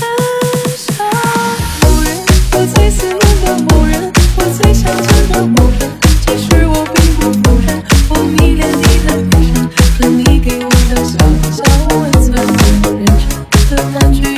很想某人我最思念的某人我最想见的某人其实我并不否认我迷恋你的眼神和你给我的小小温存认真的那句